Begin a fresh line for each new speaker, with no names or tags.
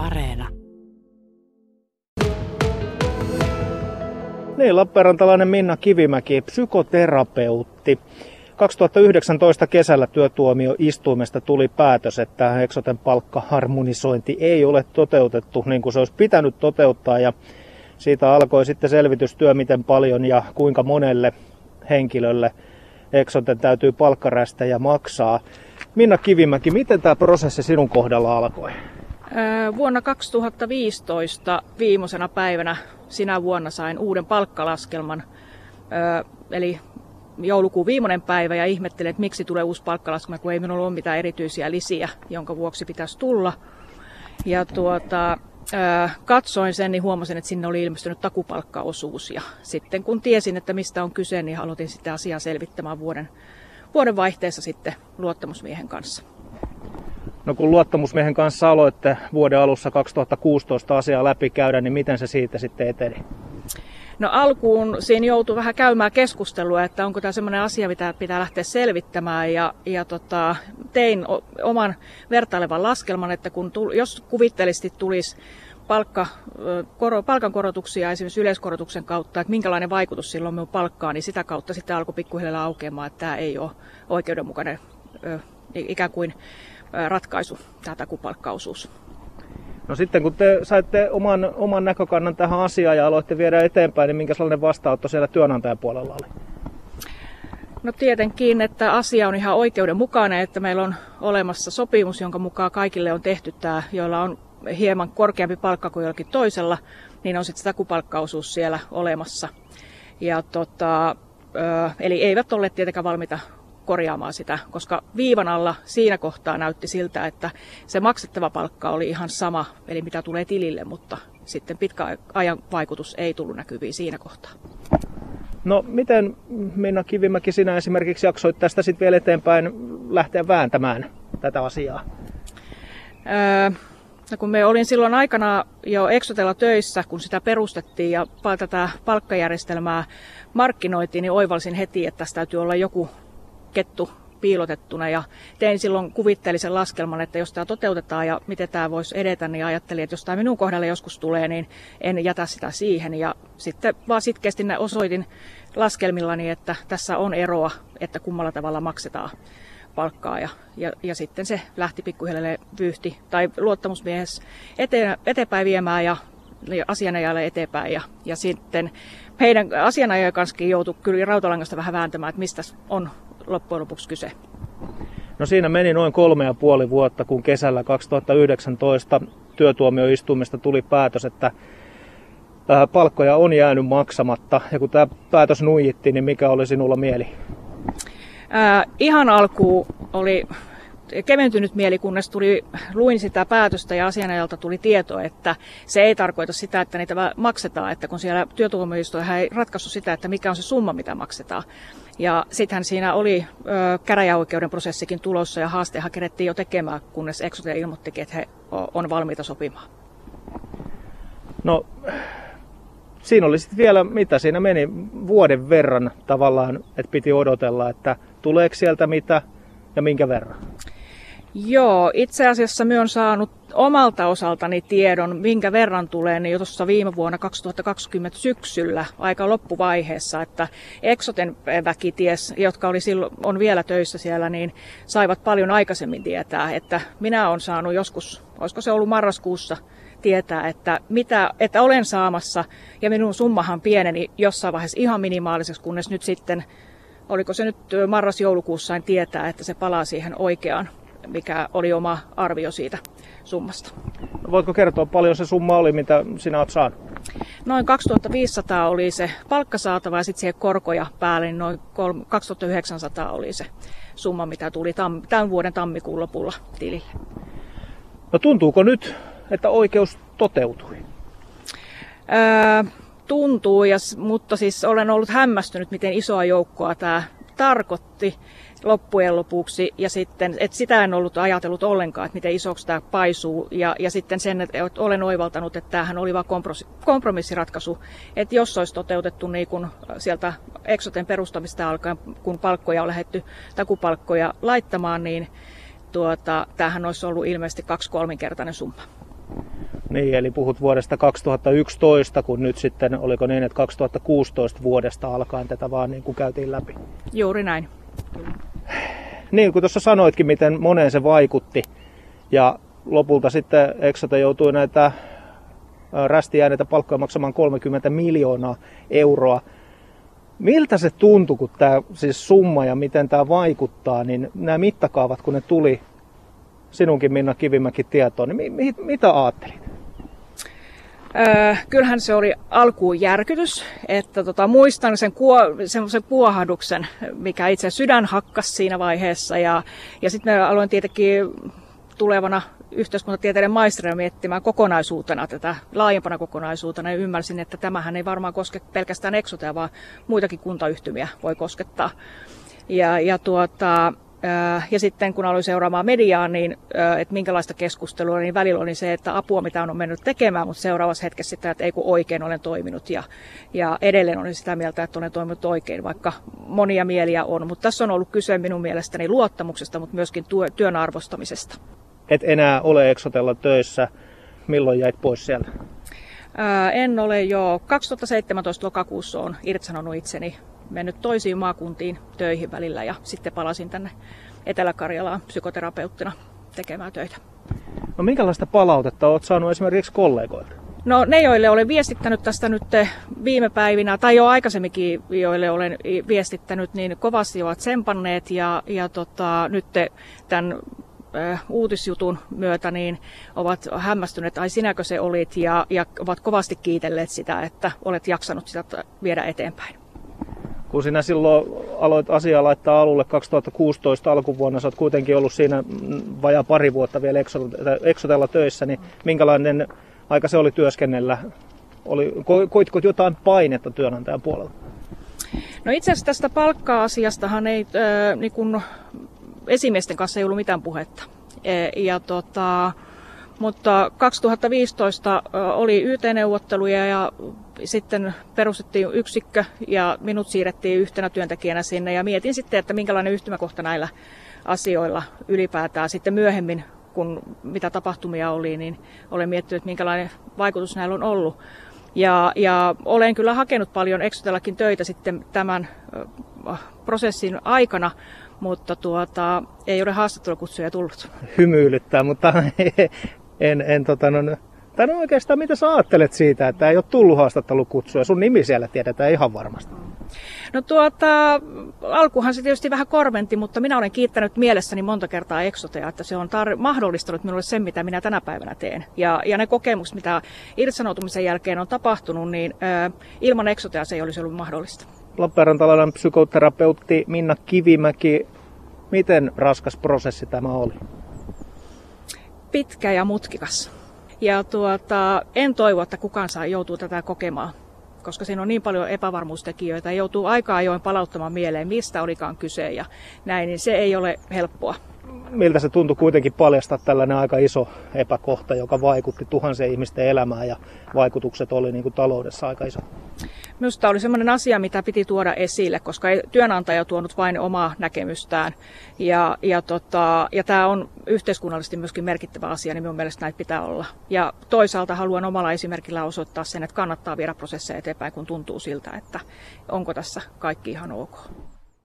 Areena.
Niin, Lappeenrantalainen Minna Kivimäki, psykoterapeutti. 2019 kesällä työtuomioistuimesta tuli päätös, että Exoten palkkaharmonisointi ei ole toteutettu niin kuin se olisi pitänyt toteuttaa ja siitä alkoi sitten selvitystyö, miten paljon ja kuinka monelle henkilölle Exoten täytyy palkkarästejä maksaa. Minna Kivimäki, miten tämä prosessi sinun kohdalla alkoi?
Vuonna 2015 viimeisenä päivänä sinä vuonna sain uuden palkkalaskelman, eli joulukuun viimeinen päivä ja ihmettelin, että miksi tulee uusi palkkalaskelma, kun ei minulla ole mitään erityisiä lisiä, jonka vuoksi pitäisi tulla. Ja tuota, katsoin sen, niin huomasin, että sinne oli ilmestynyt takupalkkaosuus. Ja sitten kun tiesin, että mistä on kyse, niin aloitin sitä asiaa selvittämään vuoden, vuoden vaihteessa sitten luottamusmiehen kanssa.
No kun luottamusmiehen kanssa aloitte vuoden alussa 2016 asiaa läpikäydä, niin miten se siitä sitten eteni?
No alkuun siinä joutui vähän käymään keskustelua, että onko tämä sellainen asia, mitä pitää lähteä selvittämään. Ja, ja tota, tein oman vertailevan laskelman, että kun tuli, jos kuvitteellisesti tulisi palkka, koro, palkankorotuksia esimerkiksi yleiskorotuksen kautta, että minkälainen vaikutus silloin minun palkkaan, niin sitä kautta sitten alkoi pikkuhiljaa aukeamaan, että tämä ei ole oikeudenmukainen ikään kuin ratkaisu, tämä takupalkkaosuus.
No sitten kun te saitte oman, oman näkökannan tähän asiaan ja aloitte viedä eteenpäin, niin minkä sellainen vastaanotto siellä työnantajan puolella oli?
No tietenkin, että asia on ihan oikeudenmukainen, että meillä on olemassa sopimus, jonka mukaan kaikille on tehty tämä, joilla on hieman korkeampi palkka kuin jollakin toisella, niin on sitten takupalkkaosuus siellä olemassa. Ja tota, eli eivät olleet tietenkään valmiita korjaamaan sitä, koska viivan alla siinä kohtaa näytti siltä, että se maksettava palkka oli ihan sama, eli mitä tulee tilille, mutta sitten pitkä ajan vaikutus ei tullut näkyviin siinä kohtaa.
No miten Minna Kivimäki sinä esimerkiksi jaksoit tästä sitten vielä eteenpäin lähteä vääntämään tätä asiaa?
Öö, no kun me olin silloin aikana jo Exotella töissä, kun sitä perustettiin ja tätä palkkajärjestelmää markkinoitiin, niin oivalsin heti, että tässä täytyy olla joku kettu piilotettuna ja tein silloin kuvitteellisen laskelman, että jos tämä toteutetaan ja miten tämä voisi edetä, niin ajattelin, että jos tämä minun kohdalle joskus tulee, niin en jätä sitä siihen. Ja sitten vaan sitkeästi osoitin laskelmillani, että tässä on eroa, että kummalla tavalla maksetaan palkkaa ja, ja, ja sitten se lähti pikkuhiljaa vyyhti tai luottamusmies eteen, eteenpäin viemään ja asianajajalle eteenpäin ja, ja sitten heidän asianajajan kanssa joutui kyllä rautalangasta vähän vääntämään, että mistä on loppujen lopuksi kyse?
No siinä meni noin kolme ja puoli vuotta, kun kesällä 2019 työtuomioistuimesta tuli päätös, että palkkoja on jäänyt maksamatta. Ja kun tämä päätös nuijittiin, niin mikä oli sinulla mieli?
Äh, ihan alkuun oli keventynyt mieli, kunnes tuli, luin sitä päätöstä ja asianajalta tuli tieto, että se ei tarkoita sitä, että niitä maksetaan, että kun siellä työtuomioistuin ei ratkaissut sitä, että mikä on se summa, mitä maksetaan. Ja sittenhän siinä oli ö, käräjäoikeuden prosessikin tulossa ja haastehan kerettiin jo tekemään, kunnes Exote ilmoitti, että he on valmiita sopimaan.
No, siinä oli sitten vielä, mitä siinä meni, vuoden verran tavallaan, että piti odotella, että tuleeko sieltä mitä ja minkä verran?
Joo, itse asiassa myön saanut omalta osaltani tiedon, minkä verran tulee, niin jo tuossa viime vuonna 2020 syksyllä, aika loppuvaiheessa, että Exoten väkities, jotka oli silloin, on vielä töissä siellä, niin saivat paljon aikaisemmin tietää, että minä olen saanut joskus, olisiko se ollut marraskuussa, tietää, että, mitä, että olen saamassa, ja minun summahan pieneni jossain vaiheessa ihan minimaaliseksi, kunnes nyt sitten, oliko se nyt marras-joulukuussa, tietää, että se palaa siihen oikeaan mikä oli oma arvio siitä summasta.
Voitko kertoa paljon se summa oli, mitä sinä olet saanut?
Noin 2500 oli se palkkasaatava ja sitten siihen korkoja päälle, niin noin 2900 oli se summa, mitä tuli tam- tämän vuoden tammikuun lopulla tilille.
No tuntuuko nyt, että oikeus toteutui?
Öö, tuntuu, ja, mutta siis olen ollut hämmästynyt, miten isoa joukkoa tämä tarkoitti loppujen lopuksi. Ja sitten, että sitä en ollut ajatellut ollenkaan, että miten isoksi tämä paisuu. Ja, ja sitten sen, että olen oivaltanut, että tämähän oli vain kompromissiratkaisu. Että jos olisi toteutettu niin kuin sieltä Exoten perustamista alkaen, kun palkkoja on lähetty takupalkkoja laittamaan, niin tuota, tämähän olisi ollut ilmeisesti kaksi-kolminkertainen summa.
Niin, eli puhut vuodesta 2011, kun nyt sitten, oliko niin, että 2016 vuodesta alkaen tätä vaan niin kuin käytiin läpi.
Juuri näin.
Niin, kun tuossa sanoitkin, miten moneen se vaikutti. Ja lopulta sitten Exote joutui näitä rästijääneitä palkkoja maksamaan 30 miljoonaa euroa. Miltä se tuntui, kun tämä siis summa ja miten tämä vaikuttaa, niin nämä mittakaavat, kun ne tuli sinunkin Minna Kivimäki tietoon, niin mi- mi- mitä ajattelit?
Öö, kyllähän se oli alkuun järkytys, että tota, muistan sen kuo- semmoisen kuohahduksen, mikä itse sydän hakkas siinä vaiheessa. Ja, ja sitten aloin tietenkin tulevana yhteiskuntatieteiden maisterina miettimään kokonaisuutena tätä laajempana kokonaisuutena ja ymmärsin, että tämähän ei varmaan koske pelkästään eksotea, vaan muitakin kuntayhtymiä voi koskettaa. Ja, ja tuota, ja sitten kun aloin seuraamaan mediaa, niin että minkälaista keskustelua, niin välillä oli se, että apua mitä on mennyt tekemään, mutta seuraavassa hetkessä sitä, että ei kun oikein olen toiminut. Ja, ja edelleen olen sitä mieltä, että olen toiminut oikein, vaikka monia mieliä on. Mutta tässä on ollut kyse minun mielestäni luottamuksesta, mutta myöskin työn arvostamisesta.
Et enää ole Exotella töissä. Milloin jäit pois sieltä?
en ole jo 2017 lokakuussa on irtisanonut itseni mennyt toisiin maakuntiin töihin välillä ja sitten palasin tänne Etelä-Karjalaan psykoterapeuttina tekemään töitä.
No minkälaista palautetta olet saanut esimerkiksi kollegoilta?
No ne, joille olen viestittänyt tästä nyt viime päivinä, tai jo aikaisemminkin, joille olen viestittänyt, niin kovasti ovat sempanneet ja, ja tota, nyt tämän äh, uutisjutun myötä niin ovat hämmästyneet, ai sinäkö se olit, ja, ja ovat kovasti kiitelleet sitä, että olet jaksanut sitä viedä eteenpäin
kun sinä silloin aloit asiaa laittaa alulle 2016 alkuvuonna, sä oot kuitenkin ollut siinä vajaa pari vuotta vielä Exotella töissä, niin minkälainen aika se oli työskennellä? Oli, koitko jotain painetta työnantajan puolella?
No itse asiassa tästä palkka-asiastahan ei, äh, niin kun, esimiesten kanssa ei ollut mitään puhetta. E, ja tota, mutta 2015 oli YT-neuvotteluja ja sitten perustettiin yksikkö ja minut siirrettiin yhtenä työntekijänä sinne ja mietin sitten, että minkälainen yhtymäkohta näillä asioilla ylipäätään sitten myöhemmin, kun mitä tapahtumia oli, niin olen miettinyt, että minkälainen vaikutus näillä on ollut. Ja, ja olen kyllä hakenut paljon Exotellakin töitä sitten tämän prosessin aikana, mutta tuota, ei ole haastattelukutsuja tullut.
Hymyilyttää, mutta en, en tota, no, tai no oikeastaan mitä sä ajattelet siitä, että ei ole tullut haastattelukutsua. Sun nimi siellä tiedetään ihan varmasti.
No tuota, alkuhan se tietysti vähän korventi, mutta minä olen kiittänyt mielessäni monta kertaa Exotea, että se on tar- mahdollistanut minulle sen, mitä minä tänä päivänä teen. Ja, ja ne kokemukset, mitä irtisanoutumisen jälkeen on tapahtunut, niin ö, ilman Exotea se ei olisi ollut mahdollista.
Lappeenrantalainen psykoterapeutti Minna Kivimäki, miten raskas prosessi tämä oli?
Pitkä ja mutkikas. Ja tuota, en toivo, että kukaan saa joutuu tätä kokemaan, koska siinä on niin paljon epävarmuustekijöitä. Joutuu aika ajoin palauttamaan mieleen, mistä olikaan kyse ja näin, niin se ei ole helppoa.
Miltä se tuntui kuitenkin paljastaa tällainen aika iso epäkohta, joka vaikutti tuhansien ihmisten elämään ja vaikutukset oli niin kuin taloudessa aika iso?
Minusta oli sellainen asia, mitä piti tuoda esille, koska työnantaja on tuonut vain omaa näkemystään. Ja, ja, tota, ja tämä on yhteiskunnallisesti myöskin merkittävä asia, niin minun mielestä näitä pitää olla. Ja toisaalta haluan omalla esimerkillä osoittaa sen, että kannattaa viedä prosesseja eteenpäin, kun tuntuu siltä, että onko tässä kaikki ihan ok.